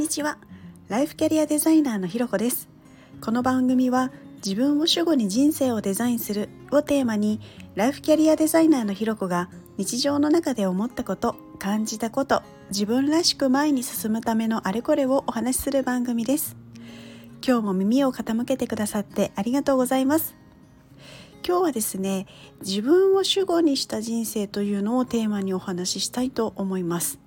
にちは。ライフキャリアデザイナーのひろこです。この番組は自分を主語に人生をデザインするをテーマにライフキャリアデザイナーのひろこが日常の中で思ったこと感じたこと自分らしく前に進むためのあれこれをお話しする番組です。今日も耳を傾けてくださってありがとうございます。今日はですね自分を主語にした人生というのをテーマにお話ししたいと思います。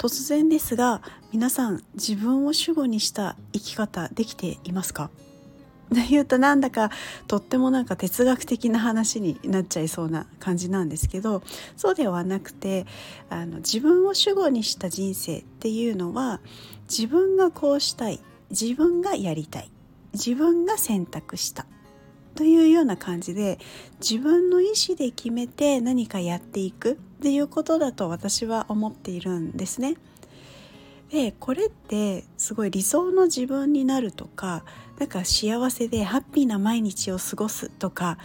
突然ですが皆さん自分を主語にした生き方できていますか？で言うとなんだかとってもなんか哲学的な話になっちゃいそうな感じなんですけどそうではなくてあの自分を主語にした人生っていうのは自分がこうしたい自分がやりたい自分が選択した。というような感じで自分の意思で決めて何かやっていくっていうことだと私は思っているんですね。でこれってすごい理想の自分になるとかなんか幸せでハッピーな毎日を過ごすとか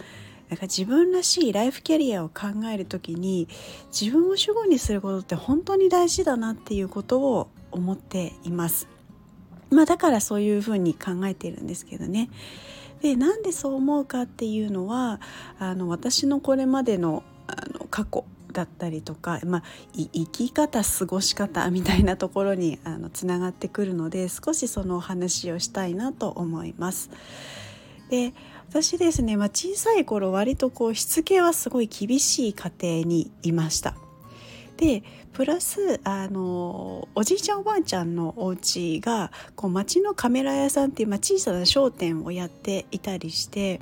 なんか自分らしいライフキャリアを考える時に自分を主語にすることって本当に大事だなっていうことを思っています。まあ、だからそういうふうに考えているんですけどね。でなんでそう思うかっていうのはあの私のこれまでのあの過去だったりとか、まあ、生き方過ごし方みたいなところにあのつながってくるので少しそのお話をしたいなと思います。で私ですね、まあ、小さい頃割とこうしつけはすごい厳しい家庭にいました。でプラスあのおじいちゃんおばあちゃんのお家がこう町のカメラ屋さんっていう、まあ、小さな商店をやっていたりして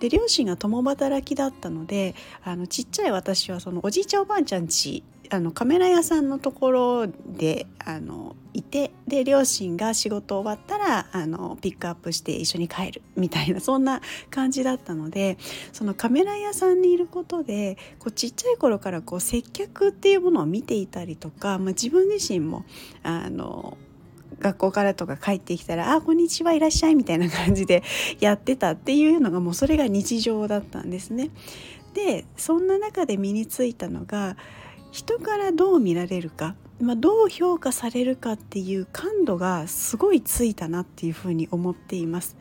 で両親が共働きだったのであのちっちゃい私はそのおじいちゃんおばあちゃんちあのカメラ屋さんのところであのいてで両親が仕事終わったらあのピックアップして一緒に帰るみたいなそんな感じだったのでそのカメラ屋さんにいることでこうちっちゃい頃からこう接客っていうものを見ていたりとか、まあ、自分自身もあの学校からとか帰ってきたら「あこんにちはいらっしゃい」みたいな感じで やってたっていうのがもうそれが日常だったんですね。でそんな中で身についたのが人からどう見られるか、まあ、どう評価されるかっていう感度がすごいついたなっていうふうに思っています。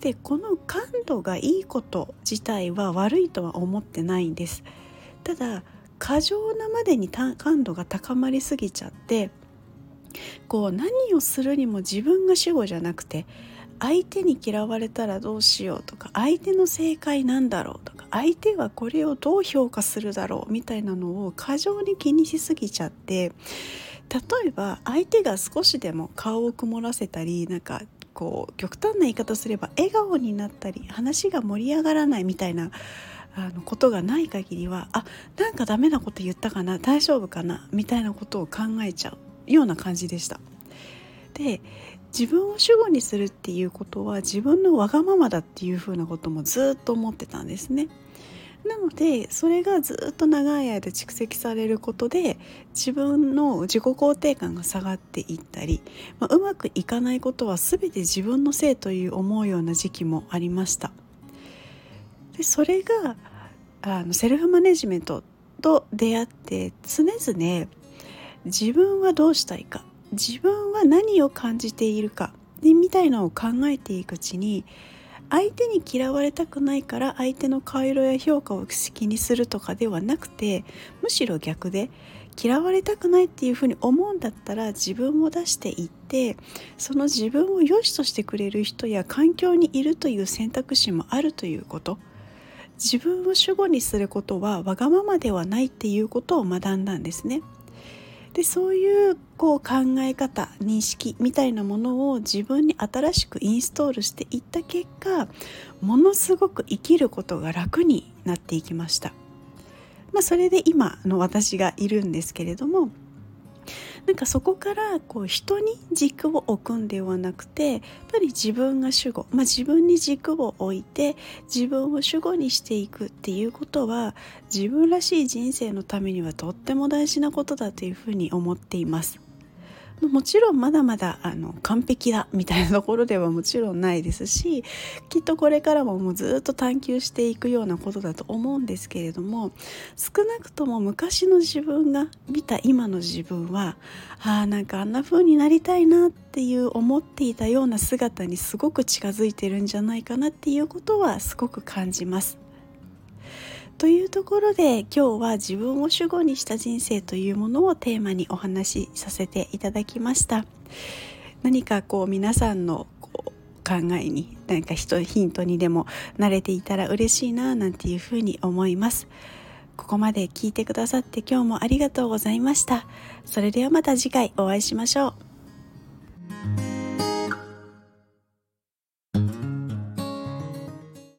でこの感度がいいこと自体は悪いとは思ってないんです。ただ過剰なまでに感度が高まりすぎちゃってこう何をするにも自分が主語じゃなくて相手に嫌われたらどうしようとか相手の正解なんだろうとか相手はこれをどう評価するだろうみたいなのを過剰に気にしすぎちゃって例えば相手が少しでも顔を曇らせたりなんかこう極端な言い方すれば笑顔になったり話が盛り上がらないみたいなあのことがない限りはあなんかダメなこと言ったかな大丈夫かなみたいなことを考えちゃうような感じでした。で自分を主語にするっていうことは自分のわがままだっていうふうなこともずっと思ってたんですね。なのでそれがずっと長い間蓄積されることで自分の自己肯定感が下がっていったり、まあ、うまくいかないことは全て自分のせいという思うような時期もありました。でそれがあのセルフマネジメントと出会って常々自分はどうしたいか自分は何を感じているかでみたいなのを考えていくうちに相手に嫌われたくないから相手の顔色や評価を気にするとかではなくてむしろ逆で嫌われたくないっていうふうに思うんだったら自分を出していってその自分を良しとしてくれる人や環境にいるという選択肢もあるということ自分を主語にすることはわがままではないっていうことを学んだんですね。でそういうこう考え方認識みたいなものを自分に新しくインストールしていった結果ものすごく生きることが楽になっていきました。まあ、それで今の私がいるんですけれどもなんかそこからこう人に軸を置くんではなくてやっぱり自分が主語、まあ、自分に軸を置いて自分を主語にしていくっていうことは自分らしい人生のためにはとっても大事なことだというふうに思っています。もちろんまだまだあの完璧だみたいなところではもちろんないですしきっとこれからももうずっと探求していくようなことだと思うんですけれども少なくとも昔の自分が見た今の自分はあなんかあんな風になりたいなっていう思っていたような姿にすごく近づいてるんじゃないかなっていうことはすごく感じます。というところで今日は自分を主語にした人生というものをテーマにお話しさせていただきました。何かこう皆さんのこう考えに何かヒントにでも慣れていたら嬉しいななんていうふうに思います。ここまで聞いてくださって今日もありがとうございました。それではまた次回お会いしましょう。